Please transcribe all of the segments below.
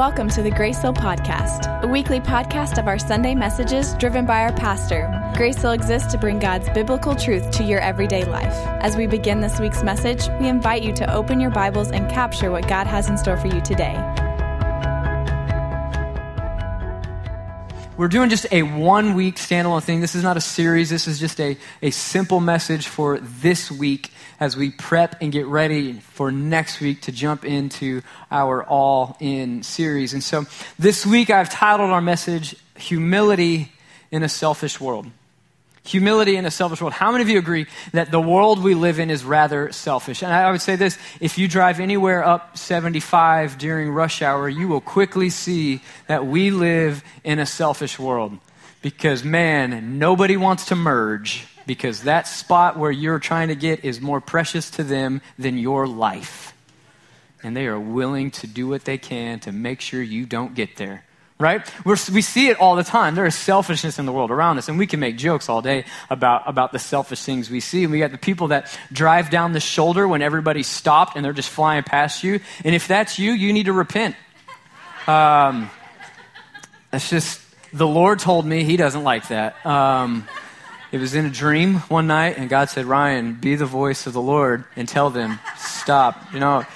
Welcome to the Graceville Podcast, a weekly podcast of our Sunday messages driven by our pastor. Graceville exists to bring God's biblical truth to your everyday life. As we begin this week's message, we invite you to open your Bibles and capture what God has in store for you today. We're doing just a one week standalone thing. This is not a series, this is just a, a simple message for this week as we prep and get ready for next week to jump into our All In series. And so this week I've titled our message Humility in a Selfish World. Humility in a selfish world. How many of you agree that the world we live in is rather selfish? And I would say this if you drive anywhere up 75 during rush hour, you will quickly see that we live in a selfish world. Because, man, nobody wants to merge because that spot where you're trying to get is more precious to them than your life. And they are willing to do what they can to make sure you don't get there right? We're, we see it all the time. There is selfishness in the world around us, and we can make jokes all day about, about the selfish things we see. And we got the people that drive down the shoulder when everybody's stopped and they're just flying past you. And if that's you, you need to repent. Um, that's just, the Lord told me he doesn't like that. Um, it was in a dream one night, and God said, Ryan, be the voice of the Lord and tell them, stop. You know,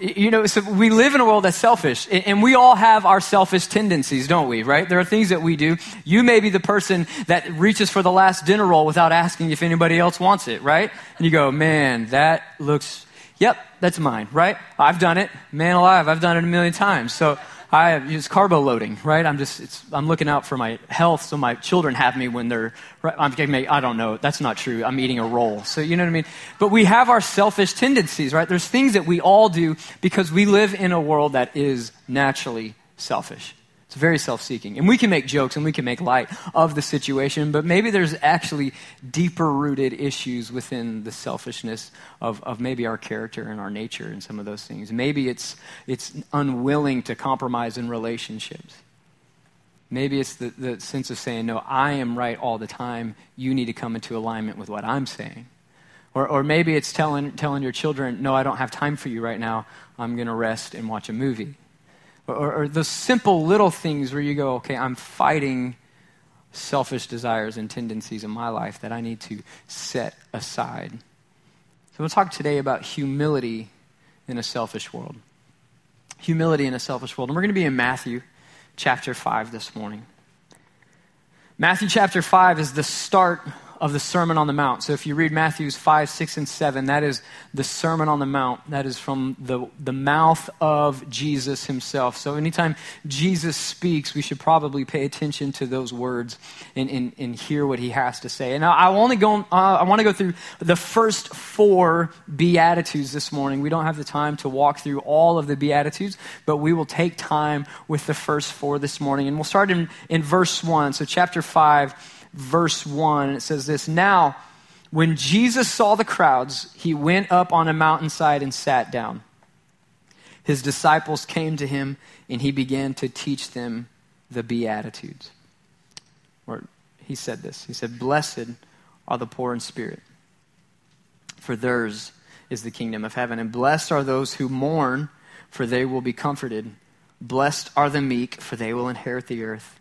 you know, so we live in a world that's selfish, and we all have our selfish tendencies, don't we, right? There are things that we do. You may be the person that reaches for the last dinner roll without asking if anybody else wants it, right? And you go, man, that looks, yep, that's mine, right? I've done it. Man alive, I've done it a million times. So, I use carbo loading, right? I'm just, I'm looking out for my health so my children have me when they're, I'm, I don't know, that's not true. I'm eating a roll. So, you know what I mean? But we have our selfish tendencies, right? There's things that we all do because we live in a world that is naturally selfish. It's very self seeking. And we can make jokes and we can make light of the situation, but maybe there's actually deeper rooted issues within the selfishness of, of maybe our character and our nature and some of those things. Maybe it's, it's unwilling to compromise in relationships. Maybe it's the, the sense of saying, no, I am right all the time. You need to come into alignment with what I'm saying. Or, or maybe it's telling, telling your children, no, I don't have time for you right now. I'm going to rest and watch a movie or, or the simple little things where you go, okay, I'm fighting selfish desires and tendencies in my life that I need to set aside. So we'll talk today about humility in a selfish world. Humility in a selfish world. And we're going to be in Matthew chapter 5 this morning. Matthew chapter 5 is the start of the Sermon on the Mount. So if you read Matthews 5, 6, and 7, that is the Sermon on the Mount. That is from the, the mouth of Jesus himself. So anytime Jesus speaks, we should probably pay attention to those words and, and, and hear what he has to say. And I, only go, uh, I want to go through the first four Beatitudes this morning. We don't have the time to walk through all of the Beatitudes, but we will take time with the first four this morning. And we'll start in, in verse 1. So chapter 5 verse 1. It says this Now, when Jesus saw the crowds, he went up on a mountainside and sat down. His disciples came to him, and he began to teach them the Beatitudes. Or he said this He said, Blessed are the poor in spirit, for theirs is the kingdom of heaven. And blessed are those who mourn, for they will be comforted. Blessed are the meek, for they will inherit the earth.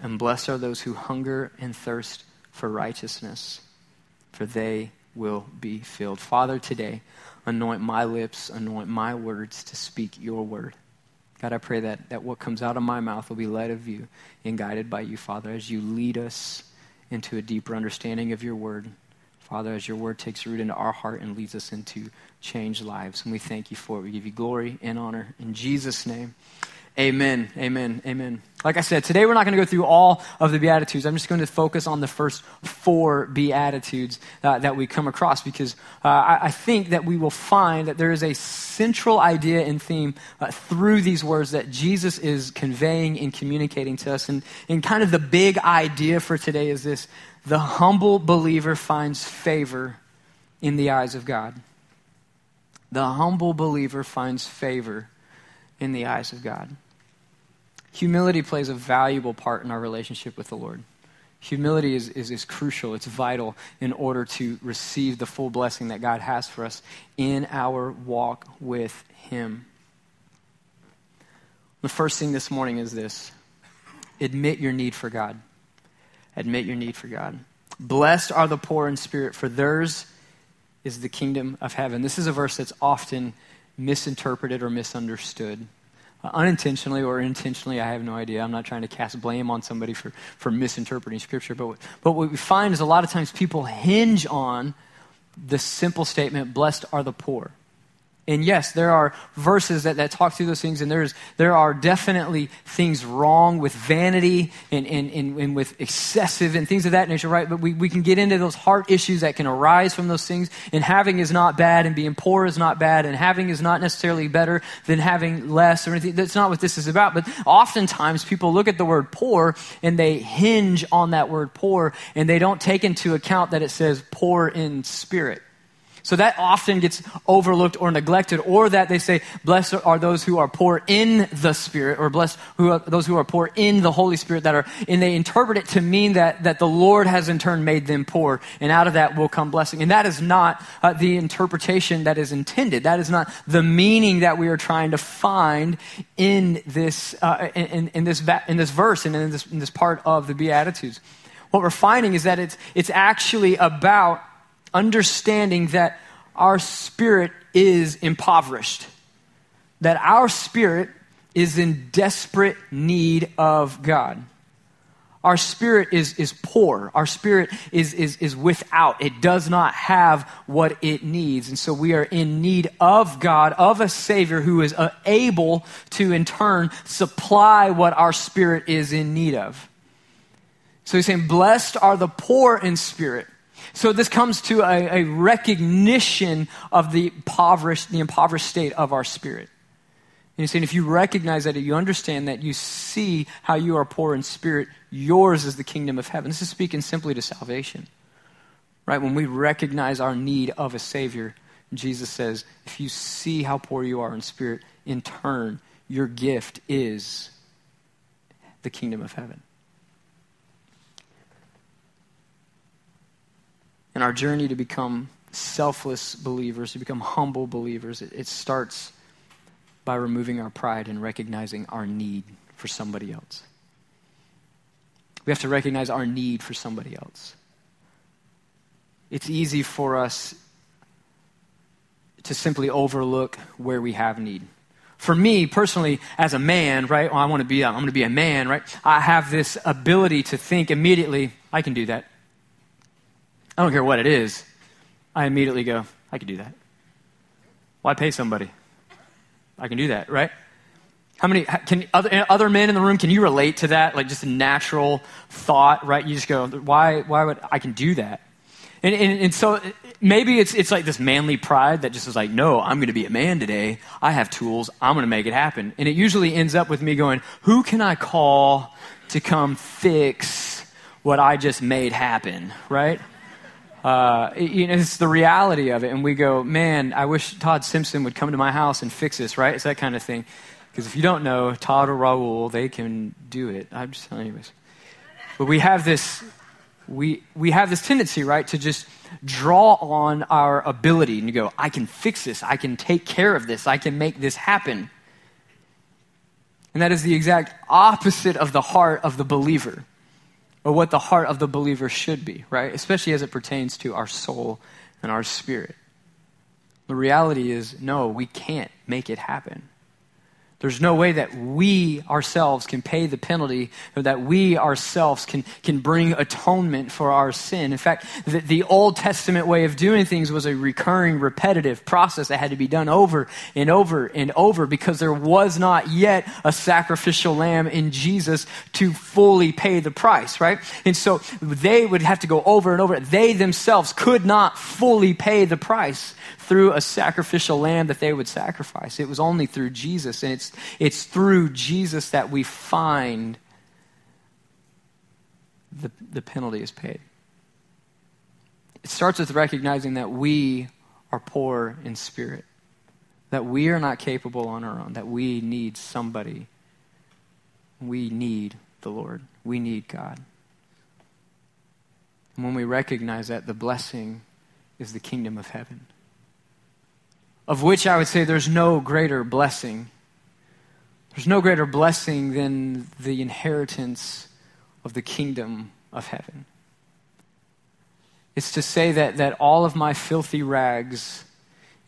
And blessed are those who hunger and thirst for righteousness, for they will be filled. Father, today, anoint my lips, anoint my words to speak your word. God, I pray that, that what comes out of my mouth will be led of you and guided by you, Father, as you lead us into a deeper understanding of your word. Father, as your word takes root into our heart and leads us into changed lives. And we thank you for it. We give you glory and honor. In Jesus' name. Amen. Amen. Amen. Like I said, today we're not going to go through all of the Beatitudes. I'm just going to focus on the first four Beatitudes uh, that we come across because uh, I, I, think that we will find that there is a central idea and theme uh, through these words that Jesus is conveying and communicating to us. And, and kind of the big idea for today is this the humble believer finds favor in the eyes of God. The humble believer finds favor in the eyes of God. Humility plays a valuable part in our relationship with the Lord. Humility is, is, is, crucial, it's vital in order to receive the full blessing that God has for us in our walk with Him. The first thing this morning is this admit your need for God. Admit your need for God. Blessed are the poor in spirit, for theirs is the kingdom of heaven. This is a verse that's often misinterpreted or misunderstood. Unintentionally or intentionally, I have no idea. I'm not trying to cast blame on somebody for, for misinterpreting scripture. But, but what we find is a lot of times people hinge on the simple statement, blessed are the poor. And yes, there are verses that, that talk through those things, and there's, there are definitely things wrong with vanity and, and, and, and, with excessive and things of that nature, right? But we, we can get into those heart issues that can arise from those things. And having is not bad, and being poor is not bad, and having is not necessarily better than having less or anything. That's not what this is about. But oftentimes people look at the word poor and they hinge on that word poor, and they don't take into account that it says poor in spirit. So that often gets overlooked or neglected, or that they say, blessed are those who are poor in the Spirit, or blessed who are those who are poor in the Holy Spirit that are, and they interpret it to mean that, that the Lord has in turn made them poor, and out of that will come blessing. And that is not uh, the interpretation that is intended. That is not the meaning that we are trying to find in this, uh, in, in, this, in this verse and in this, in this part of the Beatitudes. What we're finding is that it's, it's actually about understanding that our spirit is impoverished, that our spirit is in desperate need of God. Our spirit is, is poor. Our spirit is, is, is without. It does not have what it needs. And so we are in need of God, of a Savior who is uh, able to, in turn, supply what our spirit is in need of. So he's saying, Blessed are the poor in spirit, so this comes to a, a recognition of the impoverished, the impoverished state of our spirit. And he's saying if you recognize that, you understand that, you see how you are poor in spirit, yours is the kingdom of heaven. This is speaking simply to salvation. Right? When we recognize our need of a Savior, Jesus says, if you see how poor you are in spirit, in turn, your gift is the kingdom of heaven. In our journey to become selfless believers, to become humble believers, it, it starts by removing our pride and recognizing our need for somebody else. We have to recognize our need for somebody else. It's easy for us to simply overlook where we have need. For me personally, as a man, right? Well, I want to be. I'm going to be a man, right? I have this ability to think immediately. I can do that. I don't care what it is. I immediately go, I can do that. Why pay somebody? I can do that, right? How many, can other, other men in the room, can you relate to that? Like just a natural thought, right? You just go, why, why would I can do that? And, and, and so maybe it's, it's like this manly pride that just is like, no, I'm going to be a man today. I have tools. I'm going to make it happen. And it usually ends up with me going, who can I call to come fix what I just made happen, right? Uh, you know, it's the reality of it. And we go, man, I wish Todd Simpson would come to my house and fix this, right? It's that kind of thing. Because if you don't know, Todd or Raul, they can do it. I'm just, telling anyways. But we have this, we, we have this tendency, right, to just draw on our ability and you go, I can fix this. I can take care of this. I can make this happen. And that is the exact opposite of the heart of the believer or what the heart of the believer should be, right? Especially as it pertains to our soul and our spirit. The reality is, no, we can't make it happen. There's no way that we ourselves can pay the penalty or that we ourselves can, can bring atonement for our sin. In fact, the, the, Old Testament way of doing things was a recurring, repetitive process that had to be done over and over and over because there was not yet a sacrificial lamb in Jesus to fully pay the price, right? And so they would have to go over and over. They themselves could not fully pay the price through a sacrificial lamb that they would sacrifice. It was only through Jesus. And it's, it's through Jesus that we find the, the penalty is paid. It starts with recognizing that we are poor in spirit, that we are not capable on our own, that we need somebody. We need the Lord, we need God. And when we recognize that, the blessing is the kingdom of heaven of which I would say there's no greater blessing. There's no greater blessing than the inheritance of the kingdom of heaven. It's to say that, that all of my filthy rags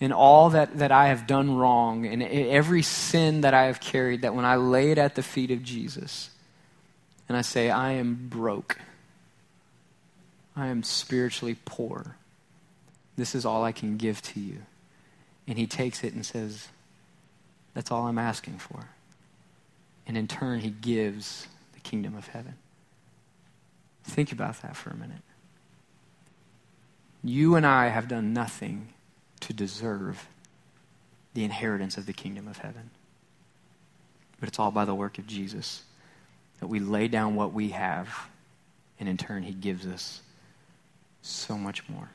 and all that, that I have done wrong and every sin that I have carried, that when I lay it at the feet of Jesus and I say, I am broke, I am spiritually poor, this is all I can give to you. And he takes it and says, That's all I'm asking for. And in turn, he gives the kingdom of heaven. Think about that for a minute. You and I have done nothing to deserve the inheritance of the kingdom of heaven. But it's all by the work of Jesus that we lay down what we have, and in turn, He gives us so much more.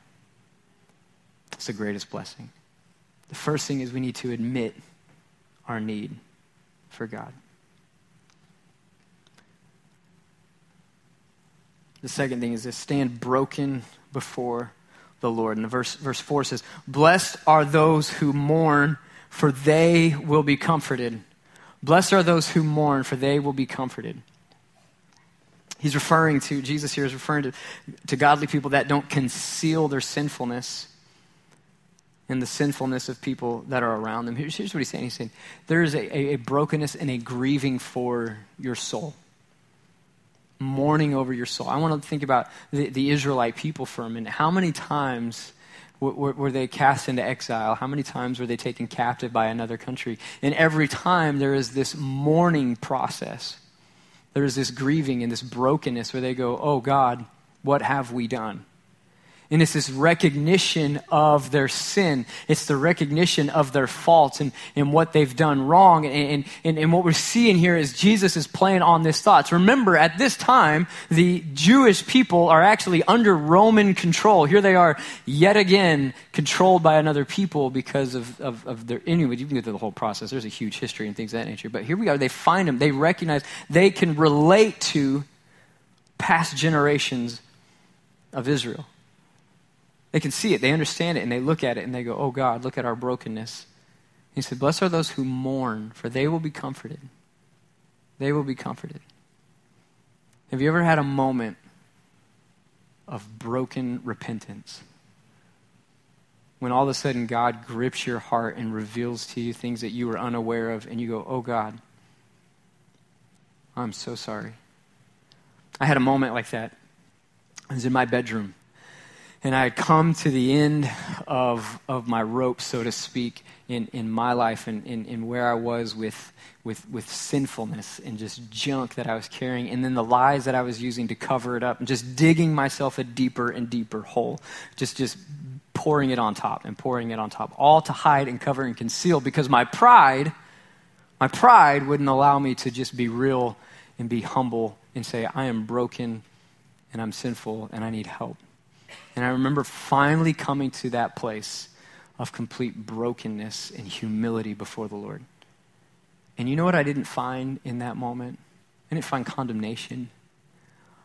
It's the greatest blessing. The first thing is we need to admit our need for God. The second thing is to stand broken before the Lord. And the verse, verse 4 says, Blessed are those who mourn, for they will be comforted. Blessed are those who mourn, for they will be comforted. He's referring to, Jesus here is referring to, to godly people that don't conceal their sinfulness and the sinfulness of people that are around them. Here's, here's what he's saying He's saying, There is a, a, a brokenness and a grieving for your soul mourning over your soul. I want to think about the, the Israelite people for a minute. How many times were, were they cast into exile? How many times were they taken captive by another country? And every time there is this mourning process. There is this grieving and this brokenness where they go, Oh God, what have we done? And it's this recognition of their sin. It's the recognition of their faults and, and what they've done wrong. And, and, and what we're seeing here is Jesus is playing on these thoughts. Remember, at this time, the Jewish people are actually under Roman control. Here they are, yet again, controlled by another people because of, of, of their. Anyway, you can get through the whole process. There's a huge history and things of that nature. But here we are. They find them. They recognize they can relate to past generations of Israel. They can see it, they understand it, and they look at it and they go, Oh God, look at our brokenness. He said, Blessed are those who mourn, for they will be comforted. They will be comforted. Have you ever had a moment of broken repentance? When all of a sudden God grips your heart and reveals to you things that you were unaware of, and you go, Oh God, I'm so sorry. I had a moment like that. I was in my bedroom and I had come to the end of, of my rope, so to speak, in, in my life and in, in where I was with, with, with sinfulness and just junk that I was carrying, and then the lies that I was using to cover it up, and just digging myself a deeper and deeper hole, just, just pouring it on top and pouring it on top, all to hide and cover and conceal because my pride, my pride wouldn't allow me to just be real and be humble and say, I am broken and I'm sinful and I need help. And I remember finally coming to that place of complete brokenness and humility before the Lord. And you know what I didn't find in that moment? I didn't find condemnation.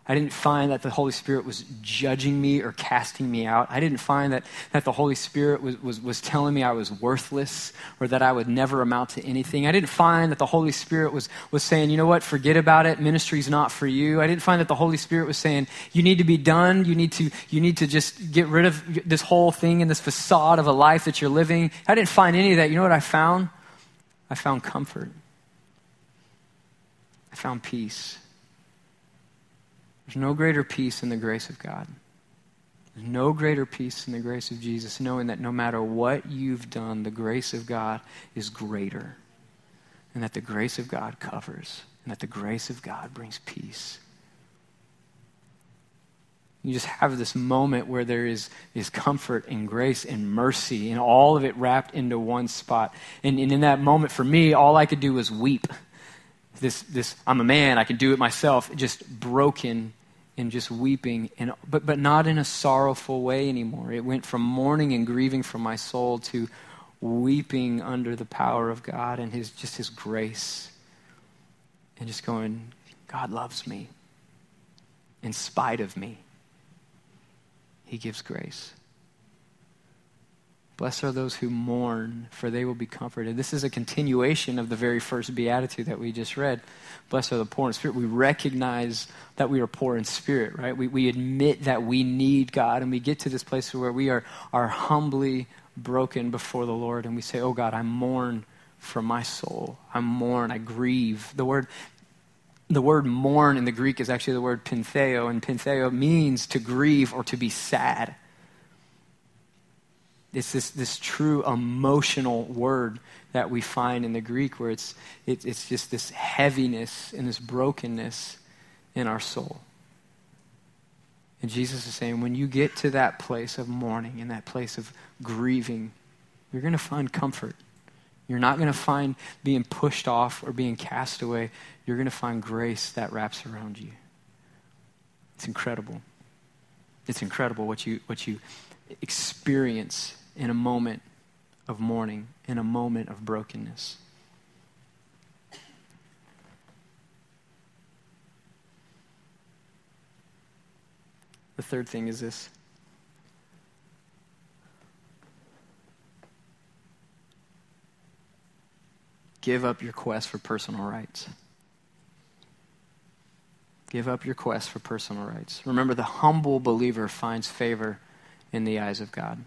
I didn't find that the Holy Spirit was judging me or casting me out. I didn't find that, that the Holy Spirit was, was, was telling me I was worthless or that I would never amount to anything. I didn't find that the Holy Spirit was, was saying, you know what, forget about it. Ministry's not for you. I didn't find that the Holy Spirit was saying, you need to be done. You need to, you need to just get rid of this whole thing and this facade of a life that you're living. I didn't find any of that. You know what I found? I found comfort. I found peace. There's no greater peace in the grace of God. There's no greater peace in the grace of Jesus, knowing that no matter what you've done, the grace of God is greater. And that the grace of God covers, and that the grace of God brings peace. You just have this moment where there is, is comfort and grace and mercy, and all of it wrapped into one spot. And, and in that moment, for me, all I could do was weep. This, this, I'm a man, I can do it myself, just broken and just weeping, and, but, but not in a sorrowful way anymore. It went from mourning and grieving from my soul to weeping under the power of God and his, just His grace. And just going, God loves me. In spite of me, He gives grace. Blessed are those who mourn, for they will be comforted. This is a continuation of the very first beatitude that we just read. Blessed are the poor in spirit. We recognize that we are poor in spirit, right? We, we admit that we need God, and we get to this place where we are, are humbly broken before the Lord, and we say, Oh God, I mourn for my soul. I mourn, I grieve. The word the word mourn in the Greek is actually the word pentheo, and pentheo means to grieve or to be sad. It's this, this true emotional word that we find in the Greek where it's, it, it's just this heaviness and this brokenness in our soul. And Jesus is saying, when you get to that place of mourning and that place of grieving, you're going to find comfort. You're not going to find being pushed off or being cast away. You're going to find grace that wraps around you. It's incredible. It's incredible what you, what you experience in a moment of mourning, in a moment of brokenness. The third thing is this give up your quest for personal rights. Give up your quest for personal rights. Remember, the humble believer finds favor in the eyes of God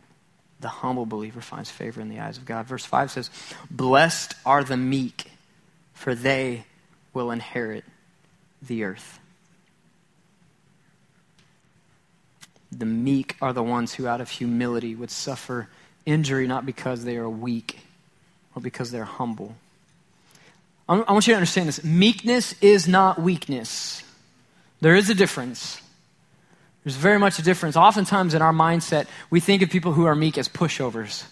the humble believer finds favor in the eyes of God. Verse 5 says, Blessed are the meek, for they will inherit the earth. The meek are the ones who, out of humility, would suffer injury not because they are weak, but because they're humble. I want you to understand this meekness is not weakness, there is a difference. There's very much a difference. Oftentimes in our mindset, we think of people who are meek as pushovers.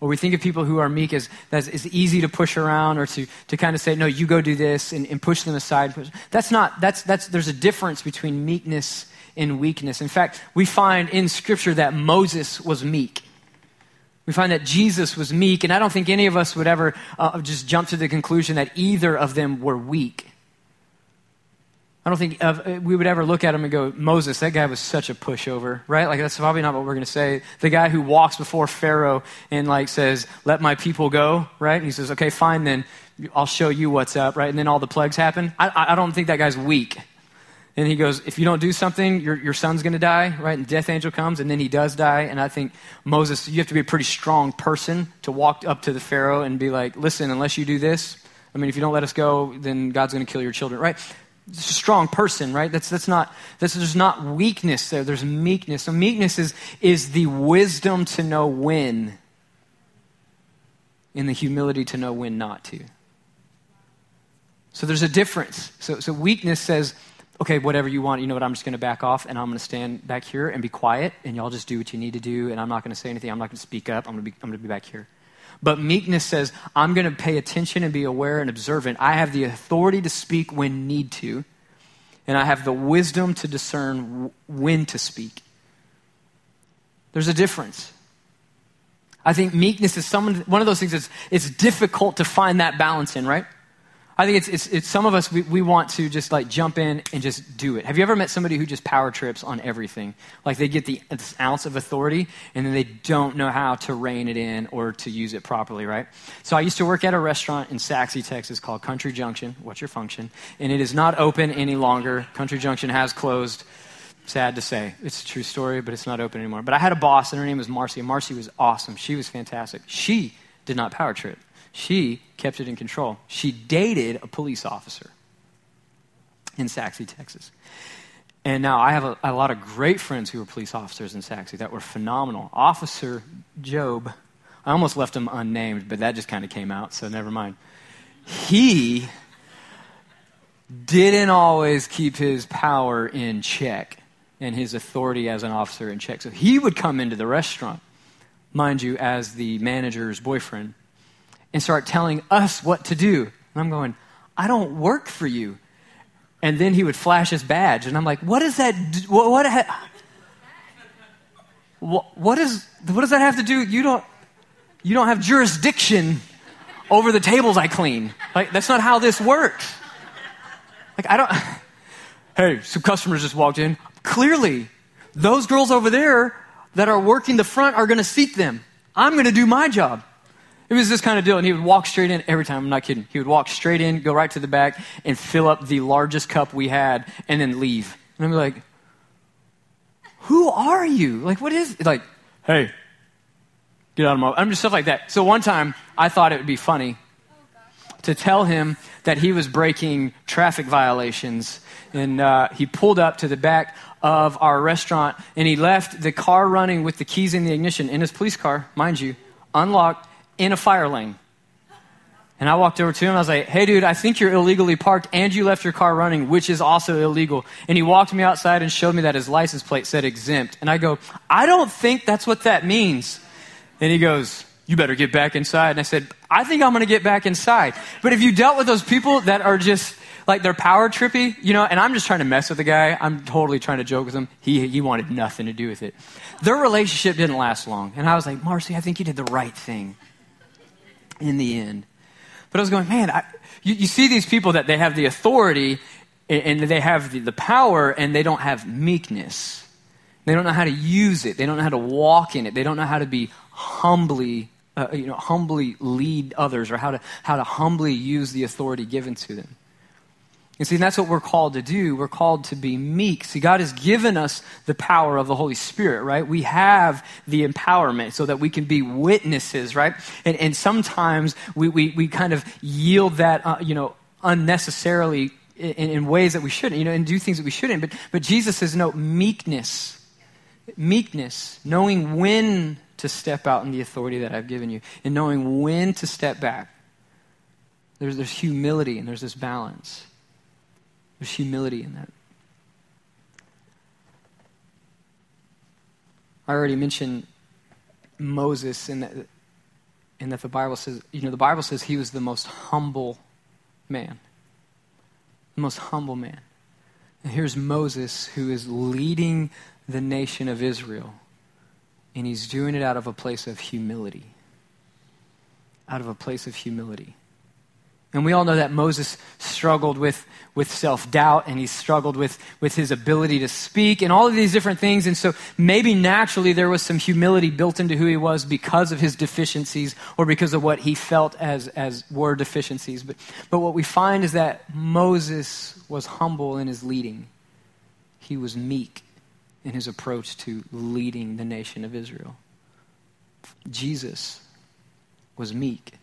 Or we think of people who are meek as is easy to push around or to, to kind of say, no, you go do this and, and push them aside. That's not, that's, that's, there's a difference between meekness and weakness. In fact, we find in Scripture that Moses was meek. We find that Jesus was meek, and I don't think any of us would ever uh, just jump to the conclusion that either of them were weak. I don't think uh, we would ever look at him and go, Moses, that guy was such a pushover, right? Like, that's probably not what we're going to say. The guy who walks before Pharaoh and, like, says, let my people go, right? And he says, okay, fine, then I'll show you what's up, right? And then all the plagues happen. I, I don't think that guy's weak. And he goes, if you don't do something, your, your son's going to die, right? And death angel comes, and then he does die. And I think Moses, you have to be a pretty strong person to walk up to the Pharaoh and be like, listen, unless you do this, I mean, if you don't let us go, then God's going to kill your children, right? It's a strong person, right? That's, that's not, that's, there's not weakness there, there's meekness. So, meekness is, is the wisdom to know when, and the humility to know when not to. So, there's a difference. So, so weakness says, okay, whatever you want, you know what, I'm just going to back off and I'm going to stand back here and be quiet, and y'all just do what you need to do, and I'm not going to say anything, I'm not going to speak up, I'm going to be, I'm going to be back here. But meekness says, I'm going to pay attention and be aware and observant. I have the authority to speak when need to, and I have the wisdom to discern when to speak. There's a difference. I think meekness is some, one of those things that's it's difficult to find that balance in, right? I think it's, it's, it's some of us, we, we want to just like jump in and just do it. Have you ever met somebody who just power trips on everything? Like they get the this ounce of authority and then they don't know how to rein it in or to use it properly, right? So I used to work at a restaurant in Sachse, Texas called Country Junction. What's your function? And it is not open any longer. Country Junction has closed. Sad to say. It's a true story, but it's not open anymore. But I had a boss and her name was Marcy. Marcy was awesome. She was fantastic. She did not power trip. She kept it in control. She dated a police officer in Sachse, Texas. And now I have a, a, lot of great friends who were police officers in Sachse that were phenomenal. Officer Job, I almost left him unnamed, but that just kind of came out, so never mind. He didn't always keep his power in check and his authority as an officer in check. So he would come into the restaurant, mind you, as the manager's boyfriend and start telling us what to do. And I'm going, I don't work for you. And then he would flash his badge, and I'm like, what is that? What, what, ha- what, what, is, what does that have to do? You don't, you don't have jurisdiction over the tables I clean. Like, that's not how this works. Like, I don't, hey, some customers just walked in. Clearly, those girls over there that are working the front are going to seat them. I'm going to do my job. It was this kind of deal. And he would walk straight in every time. I'm not kidding. He would walk straight in, go right to the back, and fill up the largest cup we had, and then leave. And I'm like, who are you? Like, what is, it? like, hey, get out of my, I'm just stuff like that. So one time, I thought it would be funny to tell him that he was breaking traffic violations. And uh, he pulled up to the back of our restaurant and he left the car running with the keys in the ignition in his police car, mind you, unlocked in a fire lane. And I walked over to him. I was like, hey, dude, I think you're illegally parked and you left your car running, which is also illegal. And he walked me outside and showed me that his license plate said exempt. And I go, I don't think that's what that means. And he goes, you better get back inside. And I said, I think I'm going to get back inside. But if you dealt with those people that are just like they're power trippy, you know, and I'm just trying to mess with the guy. I'm totally trying to joke with him. He, he wanted nothing to do with it. Their relationship didn't last long. And I was like, Marcy, I think you did the right thing in the end. But I was going, man, I, you, you, see these people that they have the authority and, and they have the, the power and they don't have meekness. They don't know how to use it. They don't know how to walk in it. They don't know how to be humbly, uh, you know, humbly lead others or how to, how to humbly use the authority given to them. And see, that's what we're called to do. We're called to be meek. See, God has given us the power of the Holy Spirit, right? We have the empowerment so that we can be witnesses, right? And, and sometimes we, we, we kind of yield that, uh, you know, unnecessarily in, in, ways that we shouldn't, you know, and do things that we shouldn't. But, but Jesus says, no, meekness. Meekness, knowing when to step out in the authority that I've given you, and knowing when to step back. There's, there's humility and there's this balance. There's humility in that. I already mentioned Moses and that, in that the Bible says, you know, the Bible says he was the most humble man. The most humble man. And here's Moses who is leading the nation of Israel. And he's doing it out of a place of humility. Out of a place of humility. And we all know that Moses struggled with, with self doubt and he struggled with, with his ability to speak and all of these different things. And so maybe naturally there was some humility built into who he was because of his deficiencies or because of what he felt as, as were deficiencies. But, but what we find is that Moses was humble in his leading, he was meek in his approach to leading the nation of Israel. Jesus was meek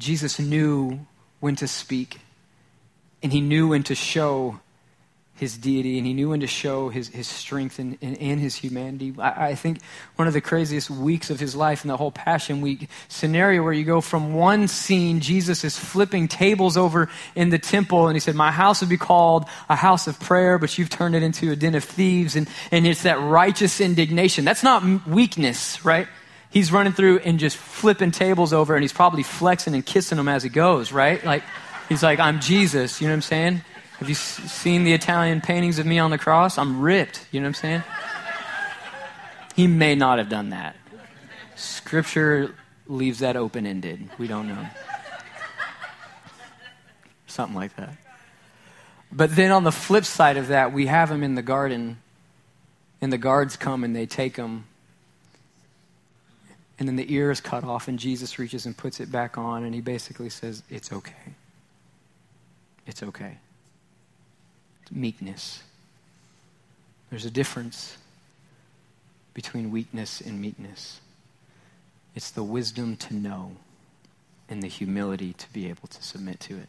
Jesus knew when to speak, and he knew when to show his deity, and he knew when to show his, his strength and, and, and his humanity. I, I, think one of the craziest weeks of his life in the whole Passion Week scenario where you go from one scene, Jesus is flipping tables over in the temple, and he said, My house would be called a house of prayer, but you've turned it into a den of thieves. And, and it's that righteous indignation. That's not weakness, right? He's running through and just flipping tables over, and he's probably flexing and kissing them as he goes, right? Like, he's like, I'm Jesus, you know what I'm saying? Have you seen the Italian paintings of me on the cross? I'm ripped, you know what I'm saying? He may not have done that. Scripture leaves that open ended. We don't know. Something like that. But then on the flip side of that, we have him in the garden, and the guards come and they take him and then the ear is cut off, and Jesus reaches and puts it back on, and he basically says, It's okay. It's okay. It's meekness. There's a difference between weakness and meekness. It's the wisdom to know and the humility to be able to submit to it.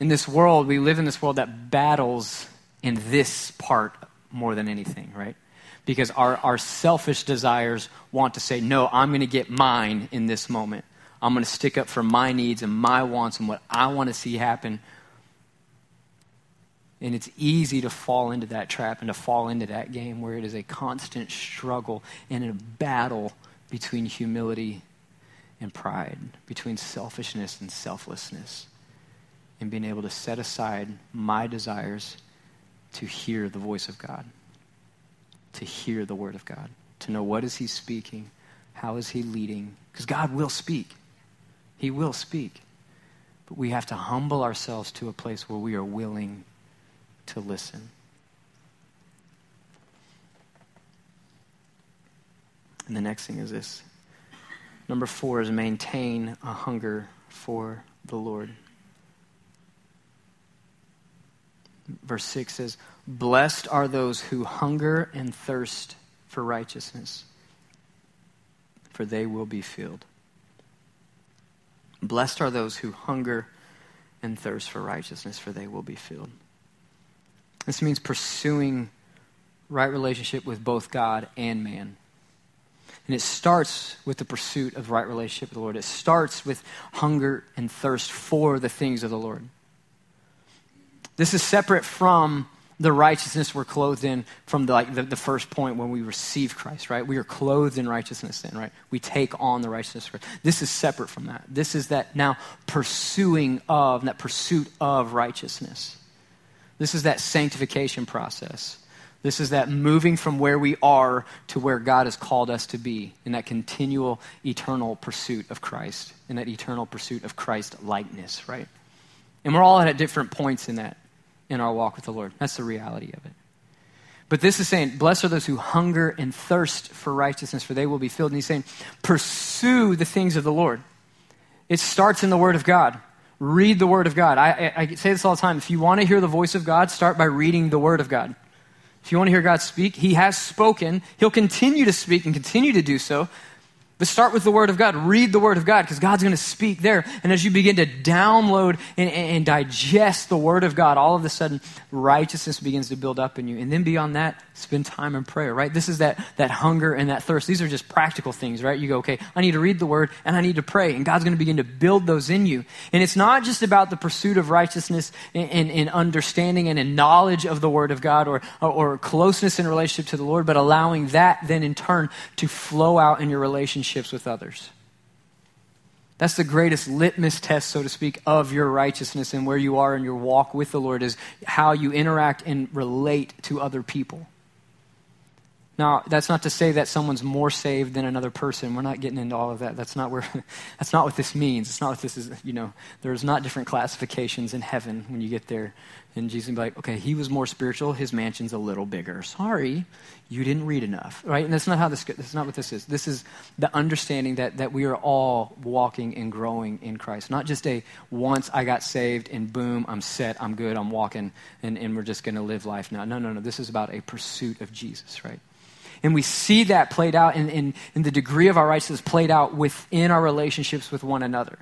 In this world, we live in this world that battles in this part more than anything, right? Because our, our selfish desires want to say, no, I'm going to get mine in this moment. I'm going to stick up for my needs and my wants and what I want to see happen. And it's easy to fall into that trap and to fall into that game where it is a constant struggle and a battle between humility and pride, between selfishness and selflessness, and being able to set aside my desires to hear the voice of God to hear the word of God, to know what is he speaking, how is he leading, because God will speak. He will speak. But we have to humble ourselves to a place where we are willing to listen. And the next thing is this. Number four is maintain a hunger for the Lord. Verse 6 says, Blessed are those who hunger and thirst for righteousness, for they will be filled. Blessed are those who hunger and thirst for righteousness, for they will be filled. This means pursuing right relationship with both God and man. And it starts with the pursuit of right relationship with the Lord. It starts with hunger and thirst for the things of the Lord. This is separate from the righteousness we're clothed in from the, like the, the, first point when we receive Christ, right? We are clothed in righteousness then, right? We take on the righteousness. This is separate from that. This is that now pursuing of, that pursuit of righteousness. This is that sanctification process. This is that moving from where we are to where God has called us to be in that continual, eternal pursuit of Christ, in that eternal pursuit of Christ likeness, right? And we're all at different points in that, in our walk with the Lord. That's the reality of it. But this is saying, Blessed are those who hunger and thirst for righteousness, for they will be filled. And he's saying, Pursue the things of the Lord. It starts in the Word of God. Read the Word of God. I, I, I say this all the time. If you want to hear the voice of God, start by reading the Word of God. If you want to hear God speak, He has spoken. He'll continue to speak and continue to do so. But start with the Word of God. Read the Word of God because God's going to speak there. And as you begin to download and, and, digest the Word of God, all of a sudden righteousness begins to build up in you. And then beyond that, spend time in prayer, right? This is that, that hunger and that thirst. These are just practical things, right? You go, okay, I need to read the Word and I need to pray. And God's going to begin to build those in you. And it's not just about the pursuit of righteousness and, and, understanding and in knowledge of the Word of God or, or, or closeness in relationship to the Lord, but allowing that then in turn to flow out in your relationship relationships with others. That's the greatest litmus test, so to speak, of your righteousness and where you are in your walk with the Lord is how you interact and relate to other people. Now, that's not to say that someone's more saved than another person. We're not getting into all of that. That's not where that's not what this means. It's not what this is, you know, there's not different classifications in heaven when you get there. And Jesus will be like, okay, he was more spiritual, his mansion's a little bigger. Sorry, you didn't read enough. Right? And that's not how this that's not what this is. This is the understanding that, that we are all walking and growing in Christ. Not just a once I got saved and boom, I'm set, I'm good, I'm walking, and, and we're just gonna live life now. No, no, no. This is about a pursuit of Jesus, right? And we see that played out in, in, in the degree of our righteousness played out within our relationships with one another.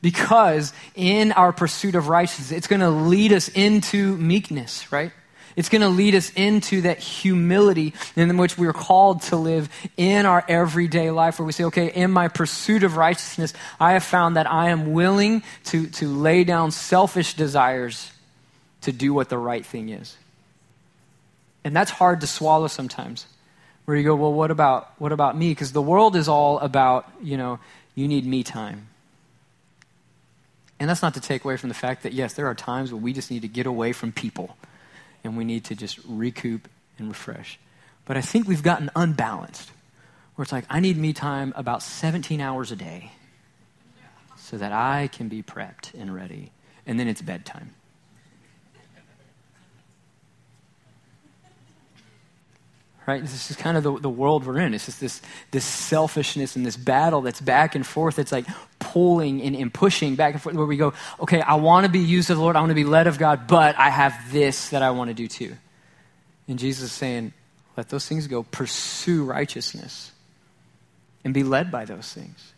Because in our pursuit of righteousness, it's going to lead us into meekness, right? It's going to lead us into that humility in which we're called to live in our everyday life, where we say, okay, in my pursuit of righteousness, I have found that I am willing to, to lay down selfish desires to do what the right thing is. And that's hard to swallow sometimes where you go, well, what about, what about me? Because the world is all about, you know, you need me time. And that's not to take away from the fact that, yes, there are times when we just need to get away from people and we need to just recoup and refresh. But I think we've gotten unbalanced where it's like, I need me time about 17 hours a day so that I can be prepped and ready. And then it's bedtime. Right? This is kind of the, the world we're in. It's just this, this selfishness and this battle that's back and forth. It's like pulling and, and pushing back and forth where we go, okay, I want to be used of the Lord. I want to be led of God, but I have this that I want to do too. And Jesus is saying, let those things go. Pursue righteousness and be led by those things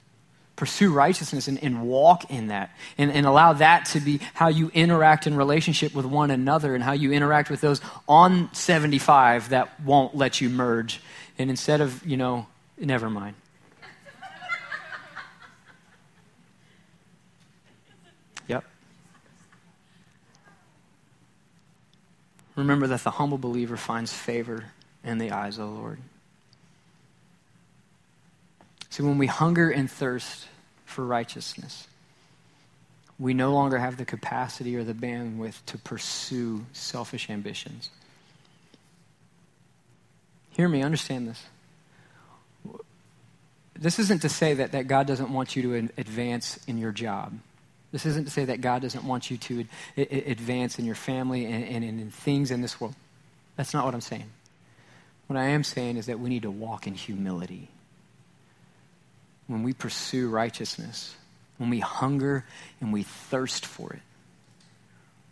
pursue righteousness and, and walk in that and, and allow that to be how you interact in relationship with one another and how you interact with those on 75 that won't let you merge. And instead of you know never mind. Yep. Remember that the humble believer finds favor in the eyes of the lord See, when we hunger and thirst for righteousness, we no longer have the capacity or the bandwidth to pursue selfish ambitions. Hear me, understand this. This isn't to say that, that God doesn't want you to advance in your job. This isn't to say that God doesn't want you to advance in your family and, and, and in things in this world. That's not what I'm saying. What I am saying is that we need to walk in humility when we pursue righteousness, when we hunger and we thirst for it.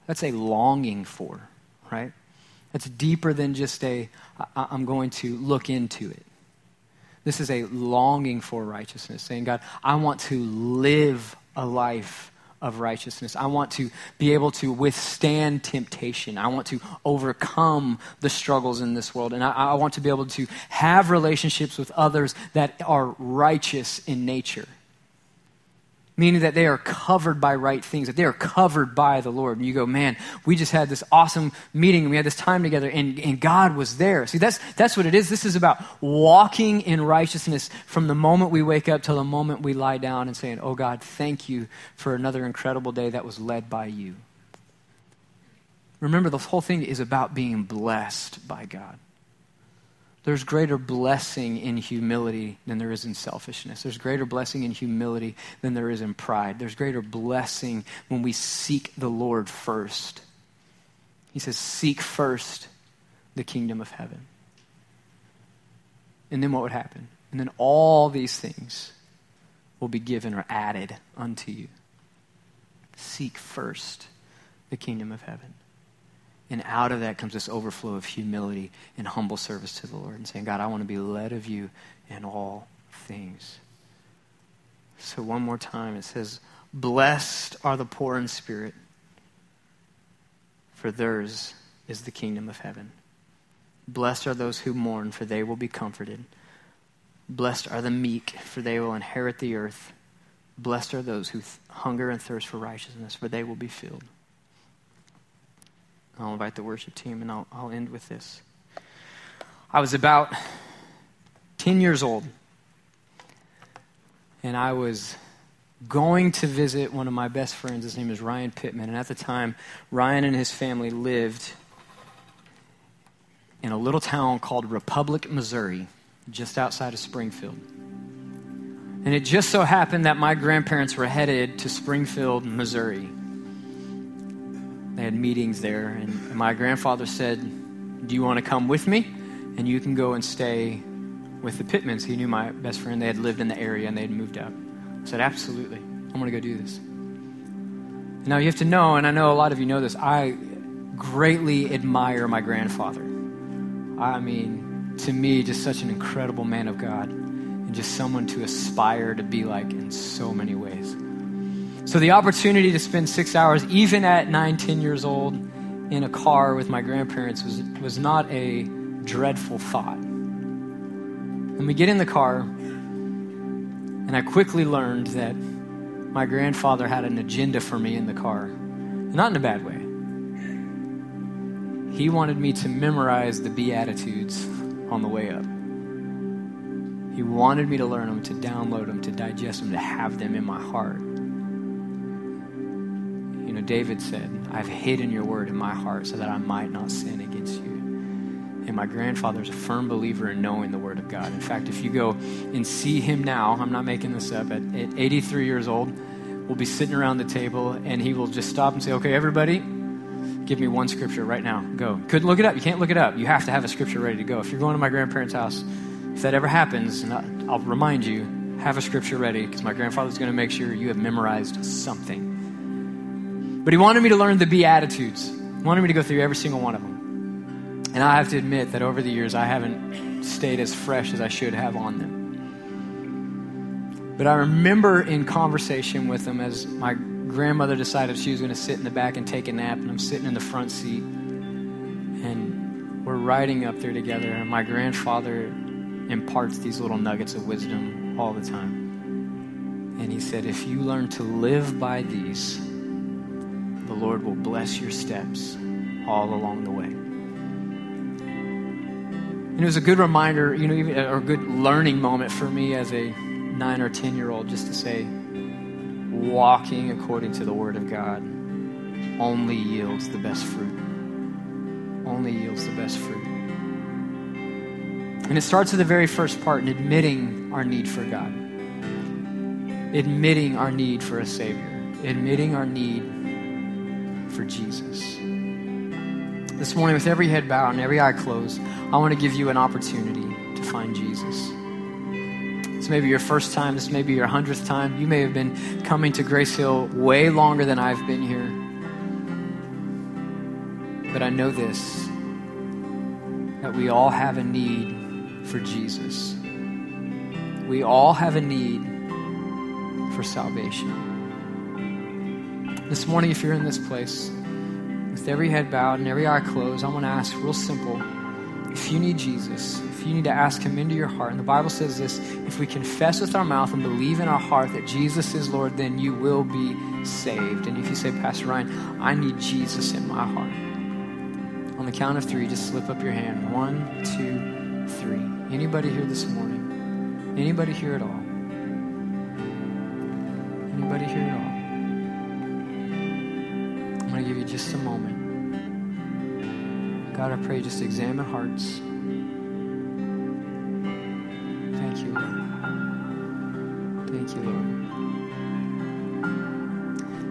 That's a longing for, right? That's deeper than just a, I'm going to look into it. This is a longing for righteousness, saying, God, I want to live a life of righteousness. I want to be able to withstand temptation. I want to overcome the struggles in this world. And I, I, want to be able to have relationships with others that are righteous in nature meaning that they are covered by right things, that they are covered by the Lord. And you go, man, we just had this awesome meeting, and we had this time together, and, and God was there. See, that's, that's what it is. This is about walking in righteousness from the moment we wake up till the moment we lie down and saying, oh God, thank you for another incredible day that was led by you. Remember, the whole thing is about being blessed by God. There's greater blessing in humility than there is in selfishness. There's greater blessing in humility than there is in pride. There's greater blessing when we seek the Lord first. He says, Seek first the kingdom of heaven. And then what would happen? And then all these things will be given or added unto you. Seek first the kingdom of heaven. And out of that comes this overflow of humility and humble service to the Lord and saying, God, I want to be led of you in all things. So, one more time, it says, Blessed are the poor in spirit, for theirs is the kingdom of heaven. Blessed are those who mourn, for they will be comforted. Blessed are the meek, for they will inherit the earth. Blessed are those who th- hunger and thirst for righteousness, for they will be filled. I'll invite the worship team and I'll, I'll end with this. I was about 10 years old, and I was going to visit one of my best friends. His name is Ryan Pittman. And at the time, Ryan and his family lived in a little town called Republic, Missouri, just outside of Springfield. And it just so happened that my grandparents were headed to Springfield, Missouri. They had meetings there, and my grandfather said, Do you want to come with me? And you can go and stay with the Pittmans. He knew my best friend. They had lived in the area and they had moved out. I said, Absolutely. I'm going to go do this. Now, you have to know, and I know a lot of you know this, I greatly admire my grandfather. I mean, to me, just such an incredible man of God and just someone to aspire to be like in so many ways. So the opportunity to spend six hours, even at nine, ten years old, in a car with my grandparents was, was not a dreadful thought. And we get in the car, and I quickly learned that my grandfather had an agenda for me in the car. Not in a bad way. He wanted me to memorize the Beatitudes on the way up. He wanted me to learn them, to download them, to digest them, to have them in my heart. David said, I've hidden your word in my heart so that I might not sin against you. And my grandfather is a firm believer in knowing the word of God. In fact, if you go and see him now, I'm not making this up, at, at 83 years old, we'll be sitting around the table and he will just stop and say, Okay, everybody, give me one scripture right now. Go. Couldn't look it up. You can't look it up. You have to have a scripture ready to go. If you're going to my grandparents' house, if that ever happens, I'll remind you, have a scripture ready because my grandfather's going to make sure you have memorized something. But he wanted me to learn the Beatitudes. He wanted me to go through every single one of them. And I have to admit that over the years, I haven't stayed as fresh as I should have on them. But I remember in conversation with him as my grandmother decided she was going to sit in the back and take a nap, and I'm sitting in the front seat. And we're riding up there together, and my grandfather imparts these little nuggets of wisdom all the time. And he said, If you learn to live by these, the Lord will bless your steps all along the way. And it was a good reminder, you know, even, or a good learning moment for me as a nine or 10 year old just to say, walking according to the Word of God only yields the best fruit. Only yields the best fruit. And it starts with the very first part in admitting our need for God, admitting our need for a Savior, admitting our need for Jesus. This morning, with every head bowed and every eye closed, I want to give you an opportunity to find Jesus. This may be your first time. This may be your hundredth time. You may have been coming to Grace Hill way longer than I've been here. But I know this that we all have a need for Jesus. We all have a need for salvation. This morning, if you're in this place, with every head bowed and every eye closed, I want to ask real simple if you need Jesus, if you need to ask Him into your heart, and the Bible says this if we confess with our mouth and believe in our heart that Jesus is Lord, then you will be saved. And if you say, Pastor Ryan, I need Jesus in my heart, on the count of three, just slip up your hand. One, two, three. Anybody here this morning? Anybody here at all? Anybody here at all? I'm going to give you just a moment. God, I pray just examine hearts. Thank you, Lord. Thank you, Lord.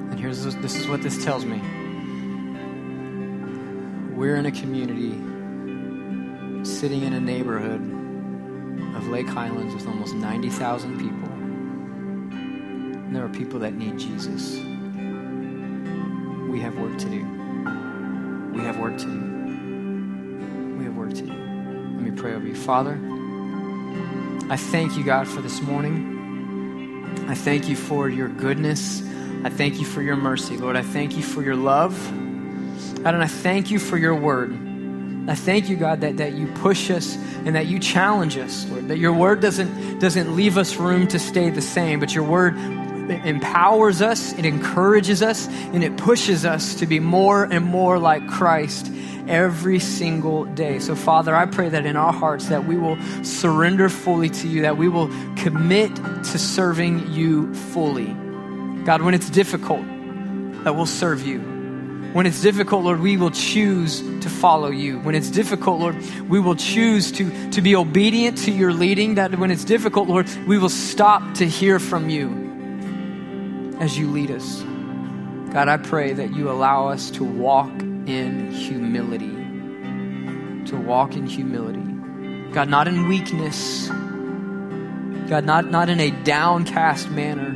And here's this, this is what this tells me. We're in a community sitting in a neighborhood of Lake Highlands with almost 90,000 people. And there are people that need Jesus. Work to do. We have work to do. We have work to do. Let me pray over you. Father, I thank you, God, for this morning. I thank you for your goodness. I thank you for your mercy, Lord. I thank you for your love. God, and I thank you for your word. I thank you, God, that, that you push us and that you challenge us, Lord. That your word doesn't, doesn't leave us room to stay the same, but your word empowers us, it encourages us, and it pushes us to be more and more like Christ every single day. So Father, I pray that in our hearts that we will surrender fully to you, that we will commit to serving you fully. God, when it's difficult, that we'll serve you. When it's difficult, Lord, we will choose to follow you. When it's difficult, Lord, we will choose to, to be obedient to your leading. That when it's difficult, Lord, we will stop to hear from you as you lead us. God, I pray that you allow us to walk in humility. To walk in humility. God, not in weakness. God, not, not in a downcast manner,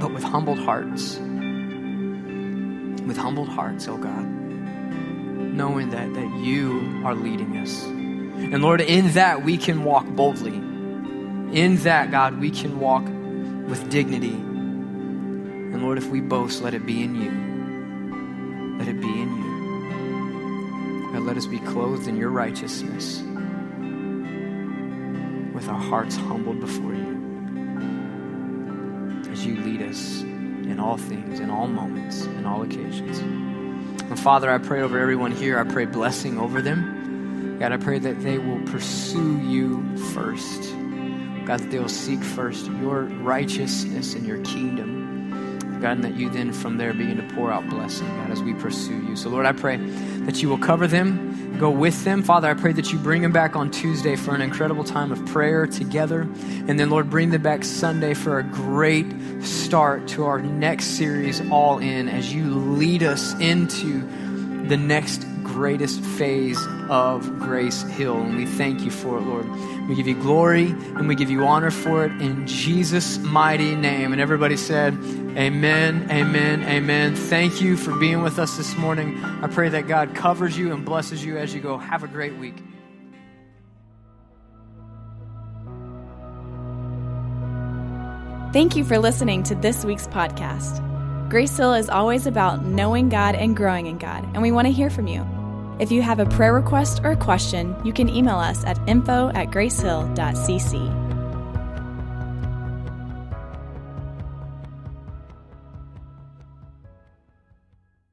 but with humbled hearts with humbled hearts, oh God, knowing that, that you are leading us. And Lord, in that we can walk boldly. In that, God, we can walk with dignity. And Lord, if we boast, let it be in you. Let it be in you. God, let us be clothed in your righteousness with our hearts humbled before you as you lead us in all things, in all moments, in all occasions. And Father, I pray over everyone here. I pray blessing over them. God, I pray that they will pursue you first. God, that they will seek first your righteousness and your kingdom. God, and that you then from there begin to pour out blessing, God, as we pursue you. So, Lord, I pray that you will cover them, go with them. Father, I pray that you bring them back on Tuesday for an incredible time of prayer together. And then, Lord, bring them back Sunday for a great start to our next series, All In, as you lead us into the next greatest phase of Grace Hill. And we thank you for it, Lord. We give you glory and we give you honor for it in Jesus' mighty name. And everybody said, Amen, amen, amen. Thank you for being with us this morning. I pray that God covers you and blesses you as you go. Have a great week. Thank you for listening to this week's podcast. Grace Hill is always about knowing God and growing in God, and we want to hear from you. If you have a prayer request or a question, you can email us at info at gracehill.cc.